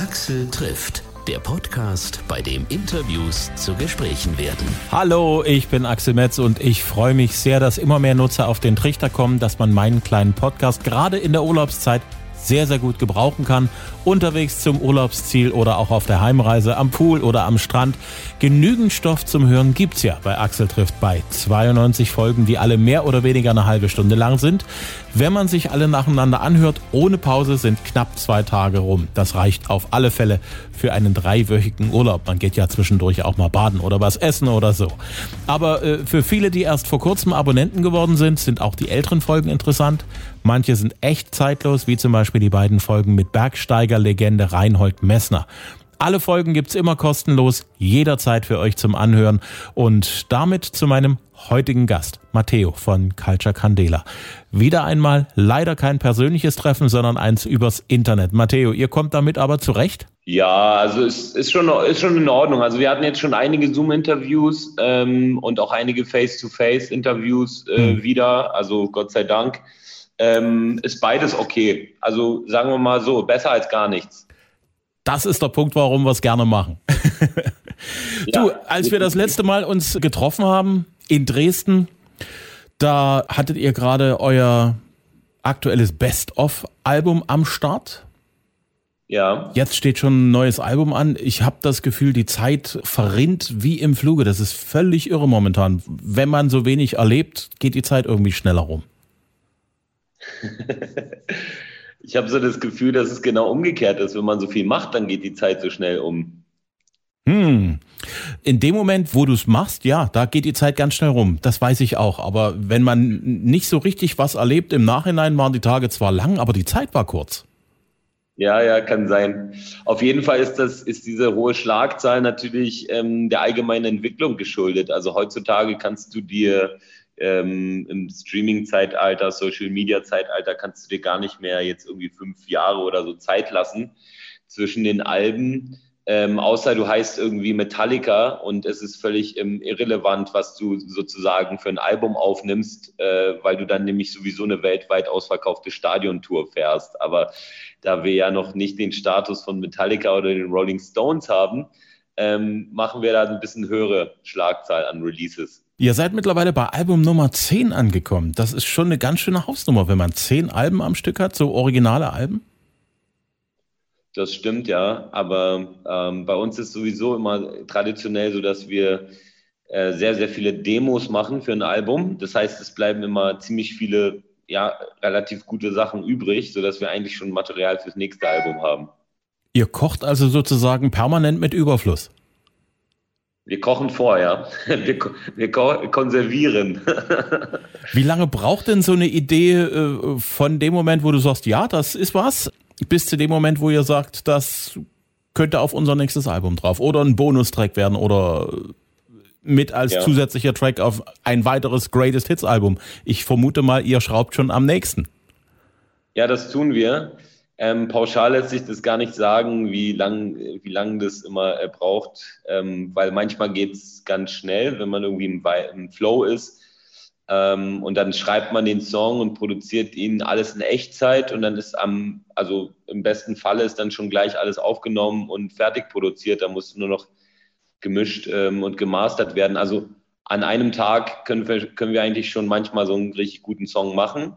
Axel trifft. Der Podcast, bei dem Interviews zu Gesprächen werden. Hallo, ich bin Axel Metz und ich freue mich sehr, dass immer mehr Nutzer auf den Trichter kommen, dass man meinen kleinen Podcast gerade in der Urlaubszeit sehr, sehr gut gebrauchen kann. Unterwegs zum Urlaubsziel oder auch auf der Heimreise, am Pool oder am Strand. Genügend Stoff zum Hören gibt's ja bei Axel trifft bei 92 Folgen, die alle mehr oder weniger eine halbe Stunde lang sind. Wenn man sich alle nacheinander anhört, ohne Pause sind knapp zwei Tage rum. Das reicht auf alle Fälle für einen dreiwöchigen Urlaub. Man geht ja zwischendurch auch mal baden oder was essen oder so. Aber äh, für viele, die erst vor kurzem Abonnenten geworden sind, sind auch die älteren Folgen interessant. Manche sind echt zeitlos, wie zum Beispiel die beiden Folgen mit Bergsteigerlegende Reinhold Messner. Alle Folgen gibt's immer kostenlos, jederzeit für euch zum Anhören. Und damit zu meinem heutigen Gast, Matteo von Culture Candela. Wieder einmal leider kein persönliches Treffen, sondern eins übers Internet. Matteo, ihr kommt damit aber zurecht? Ja, also es ist schon, ist schon in Ordnung. Also wir hatten jetzt schon einige Zoom-Interviews ähm, und auch einige Face-to-Face-Interviews äh, hm. wieder. Also Gott sei Dank ähm, ist beides okay. Also sagen wir mal so, besser als gar nichts. Das ist der Punkt, warum wir es gerne machen. ja. Du, als wir das letzte Mal uns getroffen haben in Dresden, da hattet ihr gerade euer aktuelles Best-of-Album am Start. Ja. Jetzt steht schon ein neues Album an. Ich habe das Gefühl, die Zeit verrinnt wie im Fluge. Das ist völlig irre momentan. Wenn man so wenig erlebt, geht die Zeit irgendwie schneller rum. ich habe so das Gefühl, dass es genau umgekehrt ist. Wenn man so viel macht, dann geht die Zeit so schnell um. Hm. In dem Moment, wo du es machst, ja, da geht die Zeit ganz schnell rum. Das weiß ich auch. Aber wenn man nicht so richtig was erlebt, im Nachhinein waren die Tage zwar lang, aber die Zeit war kurz. Ja, ja, kann sein. Auf jeden Fall ist das, ist diese hohe Schlagzahl natürlich ähm, der allgemeinen Entwicklung geschuldet. Also heutzutage kannst du dir ähm, im Streaming-Zeitalter, Social-Media-Zeitalter kannst du dir gar nicht mehr jetzt irgendwie fünf Jahre oder so Zeit lassen zwischen den Alben. Ähm, außer du heißt irgendwie Metallica und es ist völlig ähm, irrelevant, was du sozusagen für ein Album aufnimmst, äh, weil du dann nämlich sowieso eine weltweit ausverkaufte Stadiontour fährst. Aber da wir ja noch nicht den Status von Metallica oder den Rolling Stones haben, ähm, machen wir da ein bisschen höhere Schlagzahl an Releases. Ihr seid mittlerweile bei Album Nummer 10 angekommen. Das ist schon eine ganz schöne Hausnummer, wenn man 10 Alben am Stück hat, so originale Alben. Das stimmt ja, aber ähm, bei uns ist sowieso immer traditionell so, dass wir äh, sehr, sehr viele Demos machen für ein Album. Das heißt, es bleiben immer ziemlich viele, ja, relativ gute Sachen übrig, sodass wir eigentlich schon Material fürs nächste Album haben. Ihr kocht also sozusagen permanent mit Überfluss. Wir kochen vor, ja. Wir, wir konservieren. Wie lange braucht denn so eine Idee äh, von dem Moment, wo du sagst, ja, das ist was, bis zu dem Moment, wo ihr sagt, das könnte auf unser nächstes Album drauf oder ein Bonustrack werden oder mit als ja. zusätzlicher Track auf ein weiteres Greatest Hits Album. Ich vermute mal, ihr schraubt schon am nächsten. Ja, das tun wir. Ähm, pauschal lässt sich das gar nicht sagen, wie lang, wie lang das immer äh, braucht, ähm, weil manchmal geht es ganz schnell, wenn man irgendwie im, im Flow ist. Ähm, und dann schreibt man den Song und produziert ihn alles in Echtzeit und dann ist am, also im besten Falle ist dann schon gleich alles aufgenommen und fertig produziert. Da muss nur noch gemischt ähm, und gemastert werden. Also an einem Tag können wir, können wir eigentlich schon manchmal so einen richtig guten Song machen.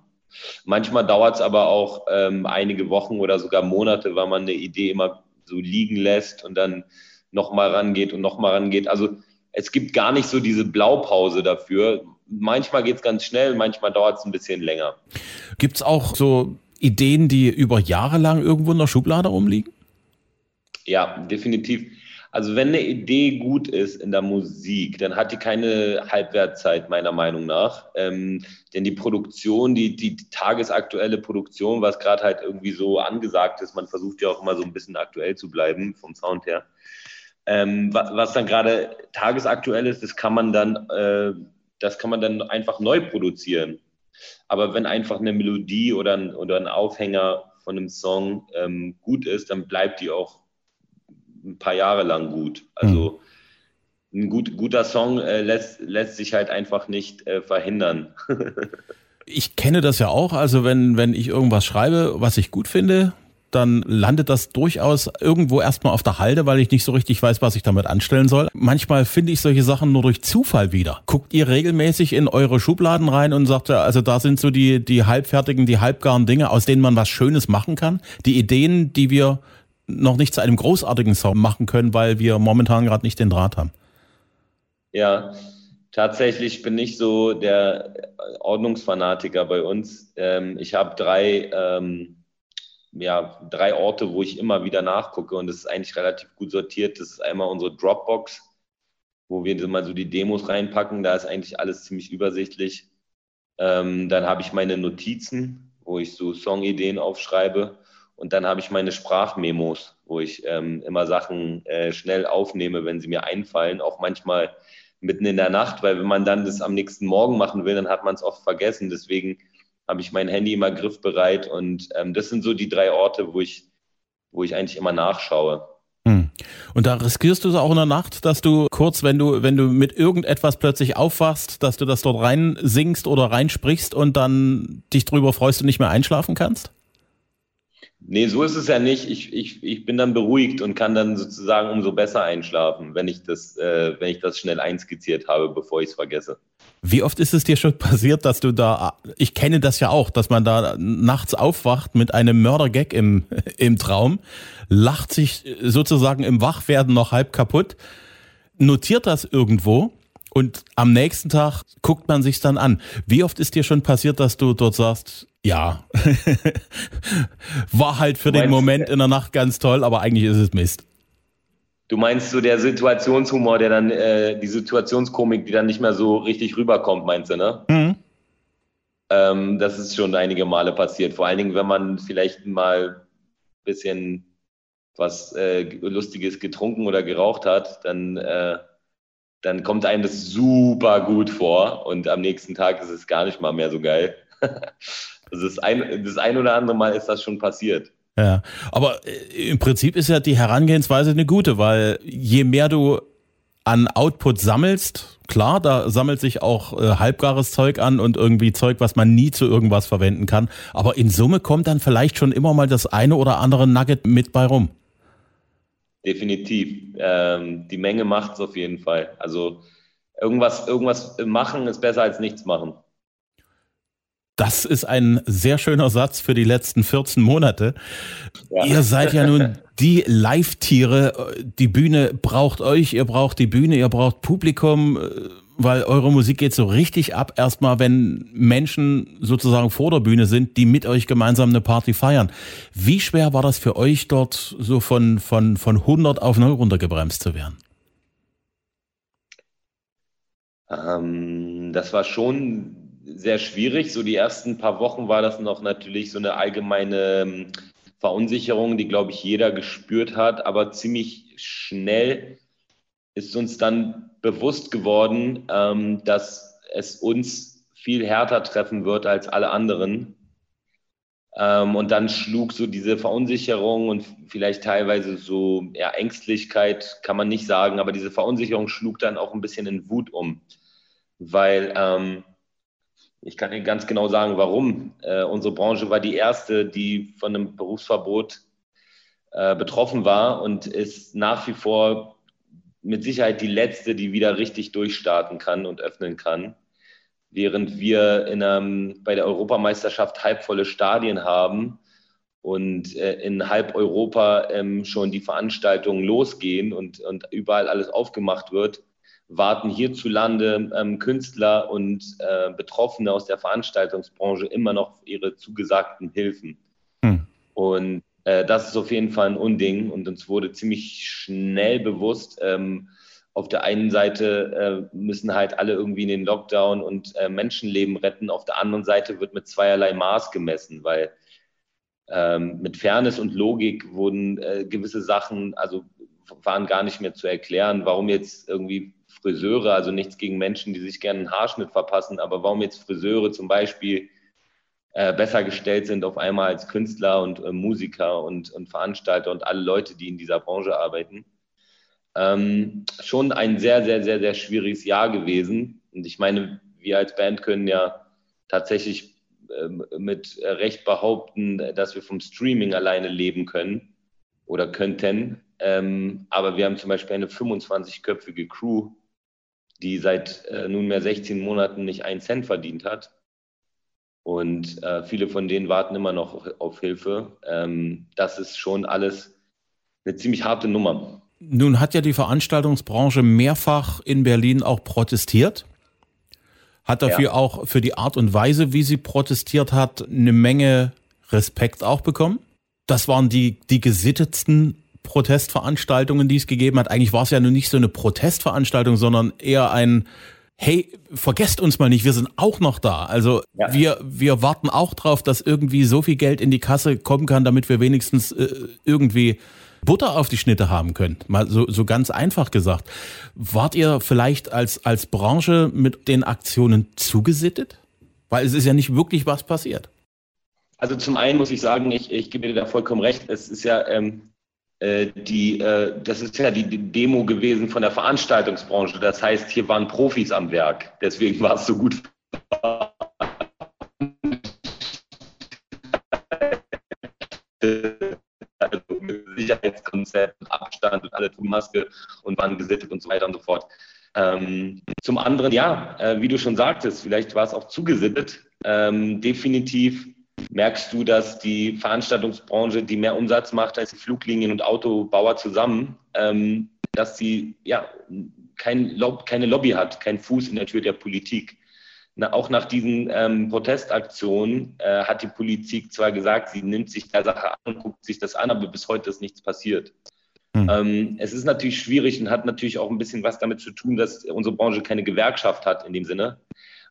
Manchmal dauert es aber auch ähm, einige Wochen oder sogar Monate, weil man eine Idee immer so liegen lässt und dann nochmal rangeht und nochmal rangeht. Also es gibt gar nicht so diese Blaupause dafür. Manchmal geht es ganz schnell, manchmal dauert es ein bisschen länger. Gibt es auch so Ideen, die über Jahre lang irgendwo in der Schublade rumliegen? Ja, definitiv. Also wenn eine Idee gut ist in der Musik, dann hat die keine Halbwertzeit meiner Meinung nach. Ähm, denn die Produktion, die, die, die tagesaktuelle Produktion, was gerade halt irgendwie so angesagt ist, man versucht ja auch immer so ein bisschen aktuell zu bleiben vom Sound her. Ähm, was, was, dann gerade tagesaktuell ist, das kann man dann, äh, das kann man dann einfach neu produzieren. Aber wenn einfach eine Melodie oder ein, oder ein Aufhänger von einem Song ähm, gut ist, dann bleibt die auch ein paar Jahre lang gut. Also mhm. ein gut, guter Song äh, lässt, lässt sich halt einfach nicht äh, verhindern. ich kenne das ja auch. Also wenn, wenn ich irgendwas schreibe, was ich gut finde, dann landet das durchaus irgendwo erstmal auf der Halde, weil ich nicht so richtig weiß, was ich damit anstellen soll. Manchmal finde ich solche Sachen nur durch Zufall wieder. Guckt ihr regelmäßig in eure Schubladen rein und sagt, also da sind so die, die halbfertigen, die halbgaren Dinge, aus denen man was Schönes machen kann. Die Ideen, die wir noch nicht zu einem großartigen Song machen können, weil wir momentan gerade nicht den Draht haben. Ja, tatsächlich bin ich so der Ordnungsfanatiker bei uns. Ähm, ich habe drei, ähm, ja, drei Orte, wo ich immer wieder nachgucke und das ist eigentlich relativ gut sortiert. Das ist einmal unsere Dropbox, wo wir mal so die Demos reinpacken. Da ist eigentlich alles ziemlich übersichtlich. Ähm, dann habe ich meine Notizen, wo ich so Songideen aufschreibe. Und dann habe ich meine Sprachmemos, wo ich ähm, immer Sachen äh, schnell aufnehme, wenn sie mir einfallen, auch manchmal mitten in der Nacht, weil wenn man dann das am nächsten Morgen machen will, dann hat man es oft vergessen. Deswegen habe ich mein Handy immer griffbereit und ähm, das sind so die drei Orte, wo ich, wo ich eigentlich immer nachschaue. Hm. Und da riskierst du es auch in der Nacht, dass du kurz, wenn du, wenn du mit irgendetwas plötzlich aufwachst, dass du das dort rein singst oder reinsprichst und dann dich drüber freust und nicht mehr einschlafen kannst? Nee, so ist es ja nicht. Ich, ich, ich bin dann beruhigt und kann dann sozusagen umso besser einschlafen, wenn ich das, äh, wenn ich das schnell einskizziert habe, bevor ich es vergesse. Wie oft ist es dir schon passiert, dass du da, ich kenne das ja auch, dass man da nachts aufwacht mit einem Mördergag im, im Traum, lacht sich sozusagen im Wachwerden noch halb kaputt, notiert das irgendwo und am nächsten Tag guckt man sich dann an. Wie oft ist dir schon passiert, dass du dort sagst, ja, war halt für den Moment in der Nacht ganz toll, aber eigentlich ist es Mist. Du meinst so der Situationshumor, der dann, äh, die Situationskomik, die dann nicht mehr so richtig rüberkommt, meinst du, ne? Mhm. Ähm, das ist schon einige Male passiert. Vor allen Dingen, wenn man vielleicht mal ein bisschen was äh, Lustiges getrunken oder geraucht hat, dann, äh, dann kommt einem das super gut vor und am nächsten Tag ist es gar nicht mal mehr so geil. Das ein, das ein oder andere Mal ist das schon passiert. Ja, aber äh, im Prinzip ist ja die Herangehensweise eine gute, weil je mehr du an Output sammelst, klar, da sammelt sich auch äh, halbgares Zeug an und irgendwie Zeug, was man nie zu irgendwas verwenden kann. Aber in Summe kommt dann vielleicht schon immer mal das eine oder andere Nugget mit bei rum. Definitiv. Ähm, die Menge macht es auf jeden Fall. Also irgendwas, irgendwas machen ist besser als nichts machen. Das ist ein sehr schöner Satz für die letzten 14 Monate. Ja. Ihr seid ja nun die Live-Tiere. Die Bühne braucht euch, ihr braucht die Bühne, ihr braucht Publikum, weil eure Musik geht so richtig ab, erstmal, wenn Menschen sozusagen vor der Bühne sind, die mit euch gemeinsam eine Party feiern. Wie schwer war das für euch dort so von, von, von 100 auf 0 runtergebremst zu werden? Ähm, das war schon sehr schwierig. So die ersten paar Wochen war das noch natürlich so eine allgemeine ähm, Verunsicherung, die, glaube ich, jeder gespürt hat. Aber ziemlich schnell ist uns dann bewusst geworden, ähm, dass es uns viel härter treffen wird als alle anderen. Ähm, und dann schlug so diese Verunsicherung und vielleicht teilweise so ja, Ängstlichkeit, kann man nicht sagen, aber diese Verunsicherung schlug dann auch ein bisschen in Wut um, weil ähm, ich kann Ihnen ganz genau sagen, warum. Äh, unsere Branche war die erste, die von einem Berufsverbot äh, betroffen war und ist nach wie vor mit Sicherheit die letzte, die wieder richtig durchstarten kann und öffnen kann. Während wir in einem, bei der Europameisterschaft halbvolle Stadien haben und äh, in halb Europa ähm, schon die Veranstaltungen losgehen und, und überall alles aufgemacht wird, warten hierzulande ähm, Künstler und äh, Betroffene aus der Veranstaltungsbranche immer noch ihre zugesagten Hilfen. Hm. Und äh, das ist auf jeden Fall ein Unding und uns wurde ziemlich schnell bewusst, ähm, auf der einen Seite äh, müssen halt alle irgendwie in den Lockdown und äh, Menschenleben retten, auf der anderen Seite wird mit zweierlei Maß gemessen, weil ähm, mit Fairness und Logik wurden äh, gewisse Sachen, also waren gar nicht mehr zu erklären, warum jetzt irgendwie Friseure, also nichts gegen Menschen, die sich gerne einen Haarschnitt verpassen, aber warum jetzt Friseure zum Beispiel äh, besser gestellt sind auf einmal als Künstler und äh, Musiker und, und Veranstalter und alle Leute, die in dieser Branche arbeiten. Ähm, schon ein sehr, sehr, sehr, sehr schwieriges Jahr gewesen. Und ich meine, wir als Band können ja tatsächlich ähm, mit Recht behaupten, dass wir vom Streaming alleine leben können oder könnten. Ähm, aber wir haben zum Beispiel eine 25-köpfige Crew, die seit äh, nunmehr 16 Monaten nicht einen Cent verdient hat. Und äh, viele von denen warten immer noch auf Hilfe. Ähm, das ist schon alles eine ziemlich harte Nummer. Nun hat ja die Veranstaltungsbranche mehrfach in Berlin auch protestiert. Hat dafür ja. auch für die Art und Weise, wie sie protestiert hat, eine Menge Respekt auch bekommen. Das waren die, die gesittetsten Protestveranstaltungen, die es gegeben hat. Eigentlich war es ja nur nicht so eine Protestveranstaltung, sondern eher ein hey, vergesst uns mal nicht, wir sind auch noch da. Also ja. wir, wir warten auch drauf, dass irgendwie so viel Geld in die Kasse kommen kann, damit wir wenigstens äh, irgendwie Butter auf die Schnitte haben können. Mal so, so ganz einfach gesagt. Wart ihr vielleicht als, als Branche mit den Aktionen zugesittet? Weil es ist ja nicht wirklich was passiert. Also zum einen muss ich sagen, ich, ich gebe dir da vollkommen recht. Es ist ja ähm, äh, die, äh, das ist ja die Demo gewesen von der Veranstaltungsbranche. Das heißt, hier waren Profis am Werk. Deswegen war es so gut. Sicherheitskonzept, Abstand und alle trugen Maske und waren gesittet und so weiter und so fort. Ähm, zum anderen, ja, äh, wie du schon sagtest, vielleicht war es auch zugesittet. Ähm, definitiv merkst du, dass die Veranstaltungsbranche, die mehr Umsatz macht als die Fluglinien und Autobauer zusammen, ähm, dass sie ja kein keine Lobby hat, keinen Fuß in der Tür der Politik. Na, auch nach diesen ähm, Protestaktionen äh, hat die Politik zwar gesagt, sie nimmt sich der Sache an und guckt sich das an, aber bis heute ist nichts passiert. Hm. Ähm, es ist natürlich schwierig und hat natürlich auch ein bisschen was damit zu tun, dass unsere Branche keine Gewerkschaft hat in dem Sinne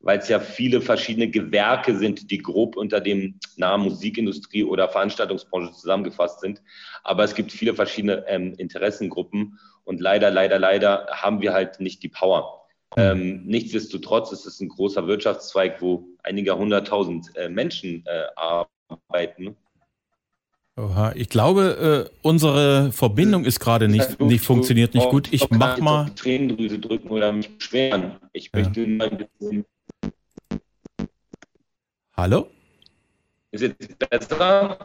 weil es ja viele verschiedene Gewerke sind, die grob unter dem Namen Musikindustrie oder Veranstaltungsbranche zusammengefasst sind. Aber es gibt viele verschiedene ähm, Interessengruppen und leider, leider, leider haben wir halt nicht die Power. Ähm, nichtsdestotrotz ist es ein großer Wirtschaftszweig, wo einige hunderttausend äh, Menschen äh, arbeiten. Oha, ich glaube, äh, unsere Verbindung ist gerade nicht, nicht funktioniert nicht gut. Ich mach mal. Tränendrüse drücken oder mich beschweren. Ich möchte mal ein bisschen Hallo? Ist jetzt besser?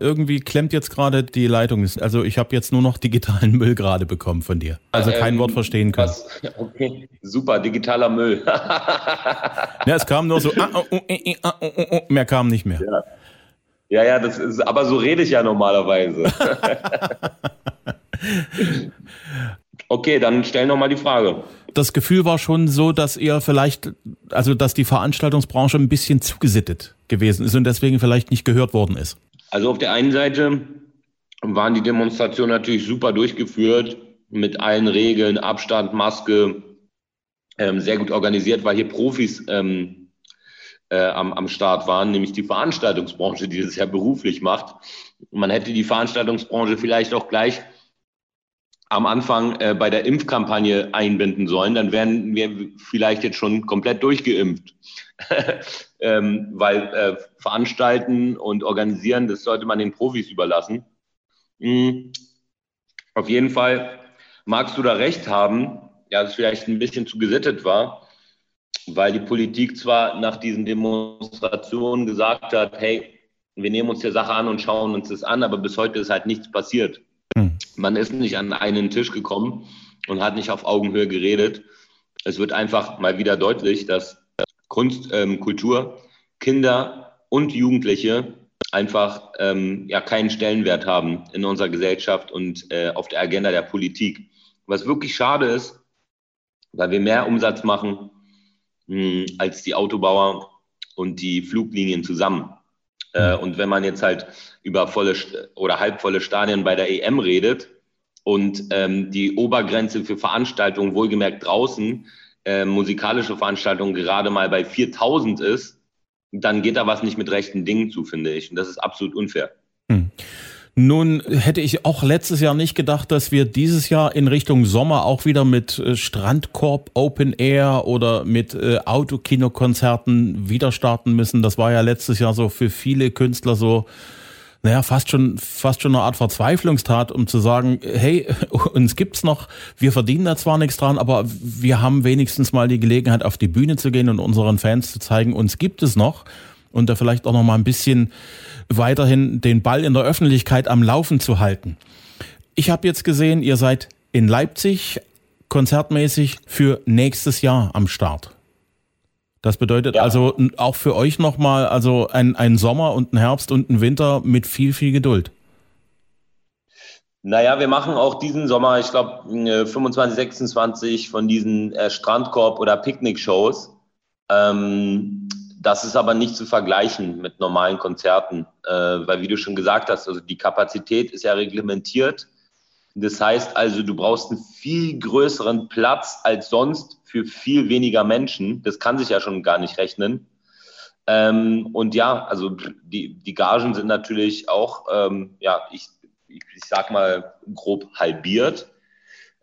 Irgendwie klemmt jetzt gerade die Leitung. Also ich habe jetzt nur noch digitalen Müll gerade bekommen von dir. Also kein ähm, Wort verstehen können. Was? Okay, super, digitaler Müll. ja, es kam nur so, ah, oh, oh, äh, ah, oh, oh, oh, mehr kam nicht mehr. Ja. ja, ja, das ist, aber so rede ich ja normalerweise. okay, dann stell noch mal die Frage das Gefühl war schon so, dass ihr vielleicht, also dass die Veranstaltungsbranche ein bisschen zugesittet gewesen ist und deswegen vielleicht nicht gehört worden ist. Also auf der einen Seite waren die Demonstrationen natürlich super durchgeführt mit allen Regeln, Abstand, Maske, ähm, sehr gut organisiert, weil hier Profis ähm, äh, am, am Start waren, nämlich die Veranstaltungsbranche, die das ja beruflich macht. Man hätte die Veranstaltungsbranche vielleicht auch gleich am Anfang äh, bei der Impfkampagne einbinden sollen, dann wären wir vielleicht jetzt schon komplett durchgeimpft. ähm, weil äh, veranstalten und organisieren, das sollte man den Profis überlassen. Mhm. Auf jeden Fall magst du da recht haben, ja, dass es vielleicht ein bisschen zu gesittet war, weil die Politik zwar nach diesen Demonstrationen gesagt hat, hey, wir nehmen uns der Sache an und schauen uns das an, aber bis heute ist halt nichts passiert. Man ist nicht an einen Tisch gekommen und hat nicht auf Augenhöhe geredet. Es wird einfach mal wieder deutlich, dass Kunst, ähm, Kultur, Kinder und Jugendliche einfach ähm, ja keinen Stellenwert haben in unserer Gesellschaft und äh, auf der Agenda der Politik. Was wirklich schade ist, weil wir mehr Umsatz machen mh, hm, als die Autobauer und die Fluglinien zusammen. Äh, und wenn man jetzt halt über volle oder halbvolle Stadien bei der EM redet und ähm, die Obergrenze für Veranstaltungen, wohlgemerkt draußen, äh, musikalische Veranstaltungen gerade mal bei 4000 ist, dann geht da was nicht mit rechten Dingen zu, finde ich. Und das ist absolut unfair. Hm. Nun hätte ich auch letztes Jahr nicht gedacht, dass wir dieses Jahr in Richtung Sommer auch wieder mit äh, Strandkorb Open Air oder mit äh, Autokinokonzerten wieder starten müssen. Das war ja letztes Jahr so für viele Künstler so, naja, fast schon, fast schon eine Art Verzweiflungstat, um zu sagen, hey, uns gibt's noch, wir verdienen da zwar nichts dran, aber wir haben wenigstens mal die Gelegenheit, auf die Bühne zu gehen und unseren Fans zu zeigen, uns gibt es noch. Und da vielleicht auch noch mal ein bisschen weiterhin den Ball in der Öffentlichkeit am Laufen zu halten. Ich habe jetzt gesehen, ihr seid in Leipzig konzertmäßig für nächstes Jahr am Start. Das bedeutet ja. also auch für euch nochmal also ein, ein Sommer und ein Herbst und ein Winter mit viel, viel Geduld. Naja, wir machen auch diesen Sommer, ich glaube, 25, 26 von diesen äh, Strandkorb- oder Picknick-Shows. Ähm, das ist aber nicht zu vergleichen mit normalen Konzerten, äh, weil wie du schon gesagt hast, also die Kapazität ist ja reglementiert. Das heißt also, du brauchst einen viel größeren Platz als sonst für viel weniger Menschen. Das kann sich ja schon gar nicht rechnen. Ähm, und ja, also die, die Gagen sind natürlich auch, ähm, ja, ich ich, ich sag mal, grob halbiert.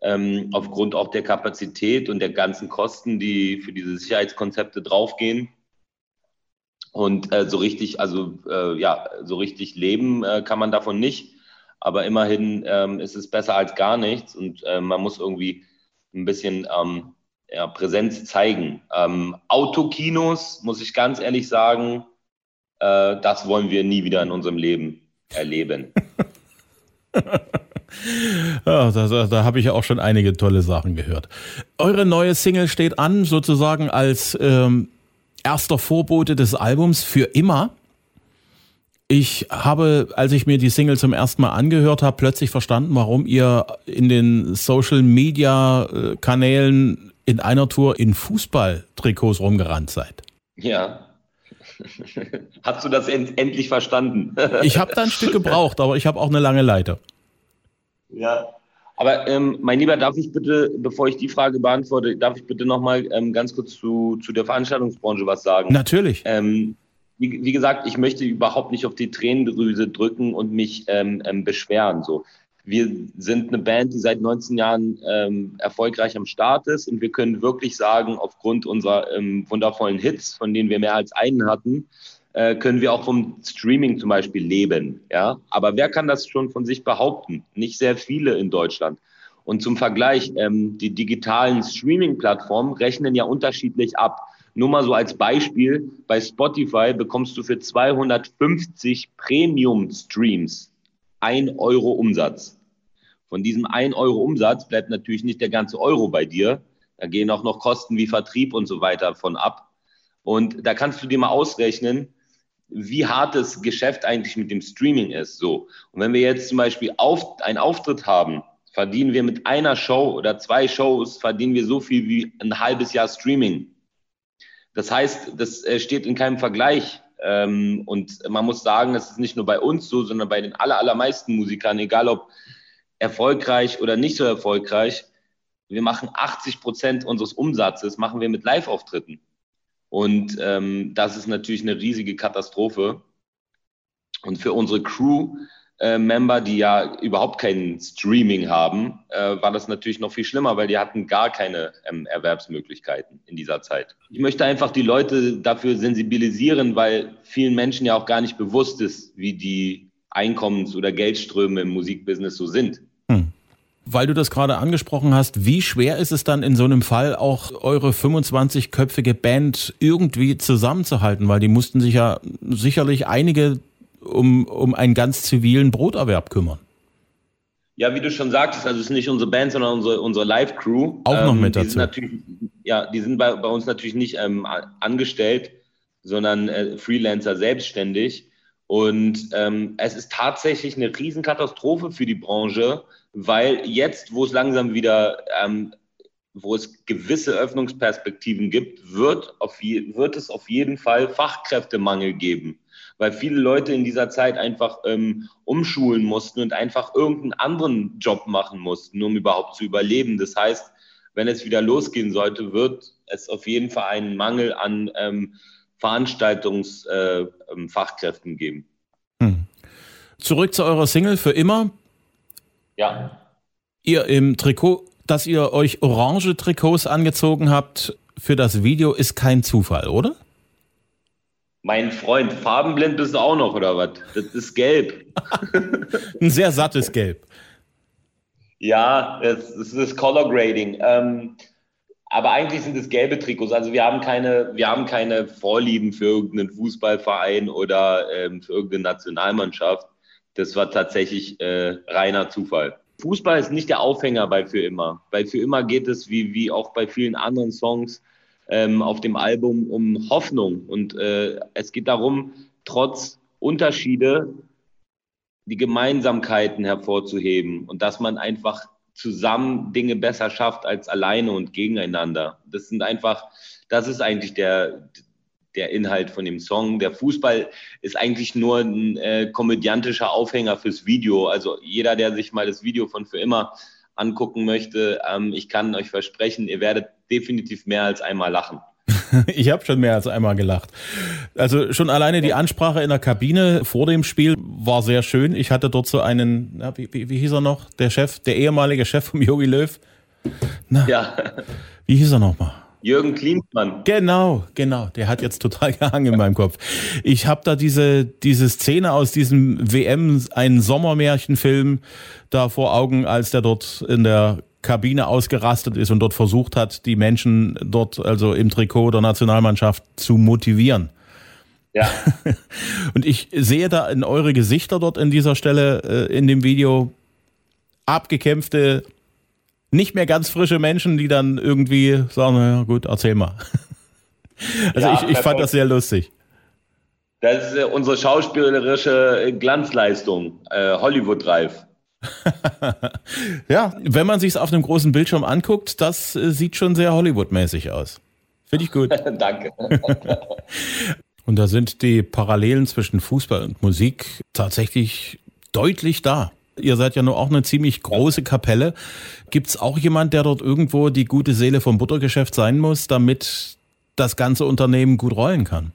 Ähm, aufgrund auch der Kapazität und der ganzen Kosten, die für diese Sicherheitskonzepte draufgehen. Und äh, so richtig, also äh, ja, so richtig leben äh, kann man davon nicht. Aber immerhin ähm, ist es besser als gar nichts und äh, man muss irgendwie ein bisschen ähm, ja, Präsenz zeigen. Ähm, Autokinos, muss ich ganz ehrlich sagen, äh, das wollen wir nie wieder in unserem Leben erleben. ja, da, da habe ich ja auch schon einige tolle Sachen gehört. Eure neue Single steht an, sozusagen als ähm, erster Vorbote des Albums für immer. Ich habe, als ich mir die Single zum ersten Mal angehört habe, plötzlich verstanden, warum ihr in den Social Media äh, Kanälen in einer Tour in Fußballtrikots rumgerannt seid. Ja, Hast du das end endlich verstanden? ich habe da ein Stück gebraucht, aber ich habe auch eine lange Leiter. Ja, aber ähm, mein Lieber, darf ich bitte, bevor ich die Frage beantworte, darf ich bitte nochmal ähm, ganz kurz zu, zu der Veranstaltungsbranche was sagen? Natürlich. Ähm, wie, wie, gesagt, ich möchte überhaupt nicht auf die Tränendrüse drücken und mich ähm, ähm, beschweren. So wir sind eine Band, die seit 19 Jahren ähm, erfolgreich am Start ist und wir können wirklich sagen, aufgrund unserer ähm, wundervollen Hits, von denen wir mehr als einen hatten, äh, können wir auch vom Streaming zum Beispiel leben. Ja? Aber wer kann das schon von sich behaupten? Nicht sehr viele in Deutschland. Und zum Vergleich, ähm, die digitalen Streaming-Plattformen rechnen ja unterschiedlich ab. Nur mal so als Beispiel, bei Spotify bekommst du für 250 Premium-Streams 1 Euro Umsatz. Von diesem 1 Euro Umsatz bleibt natürlich nicht der ganze Euro bei dir. Da gehen auch noch Kosten wie Vertrieb und so weiter von ab. Und da kannst du dir mal ausrechnen, wie hart das Geschäft eigentlich mit dem Streaming ist. So. Und wenn wir jetzt zum Beispiel auf, einen Auftritt haben, verdienen wir mit einer Show oder zwei Shows, verdienen wir so viel wie ein halbes Jahr Streaming. Das heißt, das äh, steht in keinem Vergleich ähm, und man muss sagen, das ist nicht nur bei uns so, sondern bei den aller, allermeisten Musikern, egal ob erfolgreich oder nicht so erfolgreich, wir machen 80 Prozent unseres Umsatzes machen wir mit Live-Auftritten. Und ähm, das ist natürlich eine riesige Katastrophe. Und für unsere Crew äh, die ja überhaupt kein Streaming haben, äh, war das natürlich noch viel schlimmer, weil die hatten gar keine ähm, Erwerbsmöglichkeiten in dieser Zeit. Ich möchte einfach die Leute dafür sensibilisieren, weil vielen Menschen ja auch gar nicht bewusst ist, wie die Einkommens- oder Geldströme im Musikbusiness so sind. Weil du das gerade angesprochen hast, wie schwer ist es dann in so einem Fall auch eure 25-köpfige Band irgendwie zusammenzuhalten? Weil die mussten sich ja sicherlich einige um, um einen ganz zivilen Broterwerb kümmern. Ja, wie du schon sagtest, also es ist nicht unsere Band, sondern unsere, unsere Live-Crew. Auch noch mit ähm, dazu. ja, die sind bei, bei uns natürlich nicht ähm, angestellt, sondern äh, Freelancer selbstständig. Und ähm, es ist tatsächlich eine Riesenkatastrophe für die Branche, weil jetzt, wo es langsam wieder, ähm, wo es gewisse Öffnungsperspektiven gibt, wird, auf je, wird es auf jeden Fall Fachkräftemangel geben weil viele Leute in dieser Zeit einfach ähm, umschulen mussten und einfach irgendeinen anderen Job machen mussten, um überhaupt zu überleben. Das heißt, wenn es wieder losgehen sollte, wird es auf jeden Fall einen Mangel an ähm, Veranstaltungsfachkräften äh, geben. Hm. Zurück zu eurer Single für immer. Ja. Ihr im Trikot, dass ihr euch orange Trikots angezogen habt für das Video, ist kein Zufall, oder? Mein Freund, farbenblind bist du auch noch, oder was? Das ist gelb. Ein sehr sattes Gelb. Ja, es, es ist Color Grading. Ähm, aber eigentlich sind es gelbe Trikots. Also wir haben keine, wir haben keine Vorlieben für irgendeinen Fußballverein oder ähm, für irgendeine Nationalmannschaft. Das war tatsächlich äh, reiner Zufall. Fußball ist nicht der Aufhänger bei Für immer. Bei Für immer geht es, wie, wie auch bei vielen anderen Songs ähm, auf dem Album, um Hoffnung. Und äh, es geht darum, trotz Unterschiede die Gemeinsamkeiten hervorzuheben und dass man einfach zusammen Dinge besser schafft als alleine und gegeneinander. Das sind einfach, das ist eigentlich der, der Inhalt von dem Song. Der Fußball ist eigentlich nur ein äh, komödiantischer Aufhänger fürs Video. Also jeder, der sich mal das Video von Für immer angucken möchte, ähm, ich kann euch versprechen, ihr werdet definitiv mehr als einmal lachen. Ich habe schon mehr als einmal gelacht. Also schon alleine die Ansprache in der Kabine vor dem Spiel war sehr schön. Ich hatte dort so einen, na, wie, wie, wie, hieß er noch? Der Chef, der ehemalige Chef vom Yogi Löw. Na, ja. Wie hieß er nochmal? Jürgen Klinsmann. Genau, genau. Der hat jetzt total gehangen in meinem Kopf. Ich habe da diese, diese Szene aus diesem WM, einen Sommermärchenfilm da vor Augen, als der dort in der Kabine ausgerastet ist und dort versucht hat, die Menschen dort, also im Trikot der Nationalmannschaft, zu motivieren. Ja. Und ich sehe da in eure Gesichter dort in dieser Stelle äh, in dem Video abgekämpfte, nicht mehr ganz frische Menschen, die dann irgendwie sagen, ja gut, erzähl mal. Also ja, ich, ich fand das sehr lustig. Das ist äh, unsere schauspielerische Glanzleistung, äh, Hollywood-reif. ja, wenn man sich es auf einem großen Bildschirm anguckt, das äh, sieht schon sehr Hollywood-mäßig aus. Finde ich gut. Danke. und da sind die Parallelen zwischen Fußball und Musik tatsächlich deutlich da. Ihr seid ja nur auch eine ziemlich große Kapelle. Gibt es auch jemand, der dort irgendwo die gute Seele vom Buttergeschäft sein muss, damit das ganze Unternehmen gut rollen kann?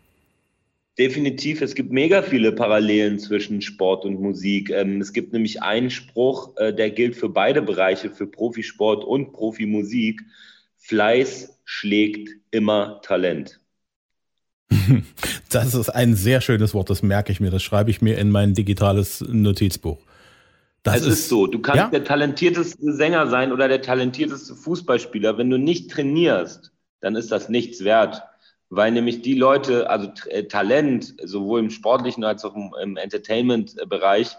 Definitiv, es gibt mega viele Parallelen zwischen Sport und Musik. Ähm, es gibt nämlich einen Spruch, äh, der gilt für beide Bereiche, für Profisport und Profimusik. Fleiß schlägt immer Talent. Das ist ein sehr schönes Wort, das merke ich mir, das schreibe ich mir in mein digitales Notizbuch. Das es ist, ist so, du kannst ja? der talentierteste Sänger sein oder der talentierteste Fußballspieler. Wenn du nicht trainierst, dann ist das nichts wert weil nämlich die Leute, also äh, Talent, sowohl im sportlichen als auch im, Entertainment-Bereich,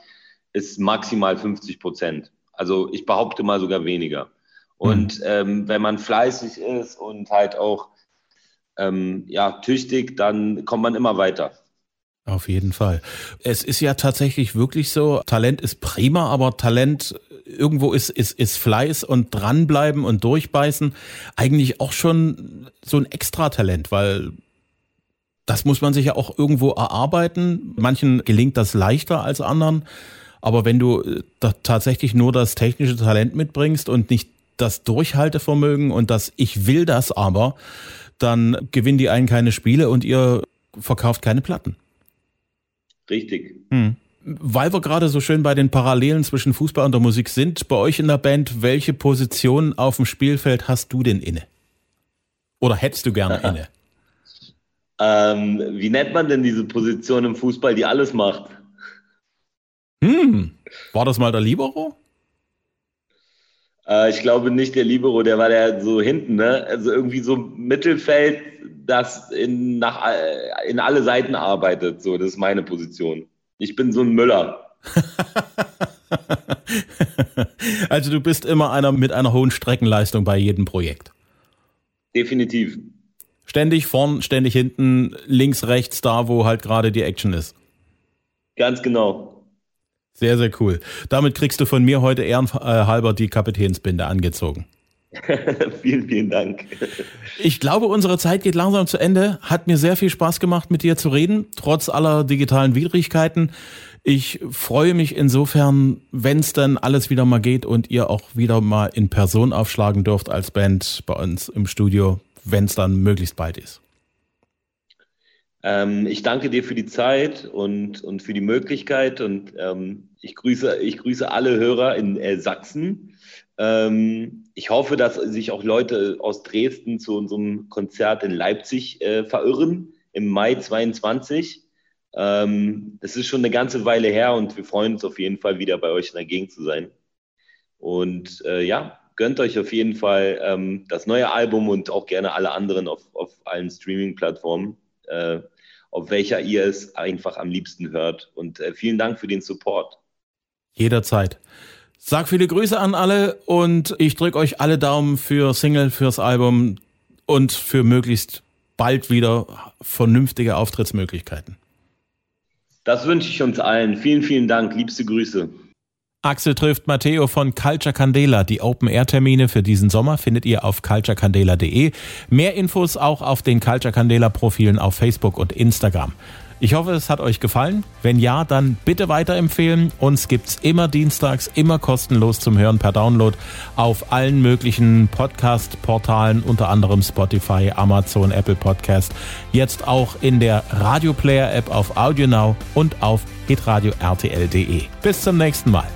ist maximal 50 Prozent. Also ich behaupte mal sogar weniger. Und mhm. ähm, wenn man fleißig ist und halt auch ähm, ja, tüchtig, dann kommt man immer weiter. Auf jeden Fall. Es ist ja tatsächlich wirklich so, Talent ist prima, aber Talent irgendwo ist, ist, ist Fleiß und dranbleiben und durchbeißen eigentlich auch schon so ein Extratalent, weil das muss man sich ja auch irgendwo erarbeiten. Manchen gelingt das leichter als anderen. Aber wenn du äh, tatsächlich nur das technische Talent mitbringst und nicht das Durchhaltevermögen und das Ich will das aber, dann gewinnen die einen keine Spiele und ihr verkauft keine Platten. Richtig. Hm. Weil wir gerade so schön bei den Parallelen zwischen Fußball und der Musik sind, bei euch in der Band, welche Position auf dem Spielfeld hast du denn inne? Oder hättest du gerne inne? Ähm, wie nennt man denn diese Position im Fußball, die alles macht? Hm, war das mal der Libero? Äh, ich glaube nicht der Libero, der war der so hinten, ne? Also irgendwie so Mittelfeld, das in, nach, äh, in alle Seiten arbeitet. So, das ist meine Position. Ich bin so ein Müller. also du bist immer einer mit einer hohen Streckenleistung bei jedem Projekt. Definitiv. Ständig vorn, ständig hinten, links, rechts, da wo halt gerade die Action ist. Ganz genau. Sehr, sehr cool. Damit kriegst du von mir heute ehrenhalber die Kapitänsbinde angezogen. vielen, vielen Dank. Ich glaube, unsere Zeit geht langsam zu Ende. Hat mir sehr viel Spaß gemacht, mit dir zu reden, trotz aller digitalen Widrigkeiten. Ich freue mich insofern, wenn es dann alles wieder mal geht und ihr auch wieder mal in Person aufschlagen dürft als Band bei uns im Studio, wenn es dann möglichst bald ist. Ähm, ich danke dir für die Zeit und, und für die Möglichkeit und ähm, ich, grüße, ich grüße alle Hörer in äh, Sachsen. Ähm, ich hoffe, dass sich auch Leute aus Dresden zu unserem Konzert in Leipzig äh, verirren im Mai 22. Ähm, das ist schon eine ganze Weile her und wir freuen uns auf jeden Fall wieder bei euch in der Gegend zu sein. Und äh, ja, gönnt euch auf jeden Fall ähm, das neue Album und auch gerne alle anderen auf, auf allen Streaming-Plattformen, äh, auf welcher ihr es einfach am liebsten hört. Und äh, vielen Dank für den Support. Jederzeit. Sag viele Grüße an alle und ich drücke euch alle Daumen für Single, fürs Album und für möglichst bald wieder vernünftige Auftrittsmöglichkeiten. Das wünsche ich uns allen. Vielen, vielen Dank. Liebste Grüße. Axel trifft Matteo von Culture Candela. Die Open-Air-Termine für diesen Sommer findet ihr auf culturecandela.de. Mehr Infos auch auf den Culture Candela-Profilen auf Facebook und Instagram. Ich hoffe, es hat euch gefallen. Wenn ja, dann bitte weiterempfehlen. Uns gibt's immer dienstags, immer kostenlos zum Hören per Download auf allen möglichen Podcast-Portalen, unter anderem Spotify, Amazon, Apple Podcast. Jetzt auch in der Radio Player App auf AudioNow und auf hitradio rtl.de. Bis zum nächsten Mal.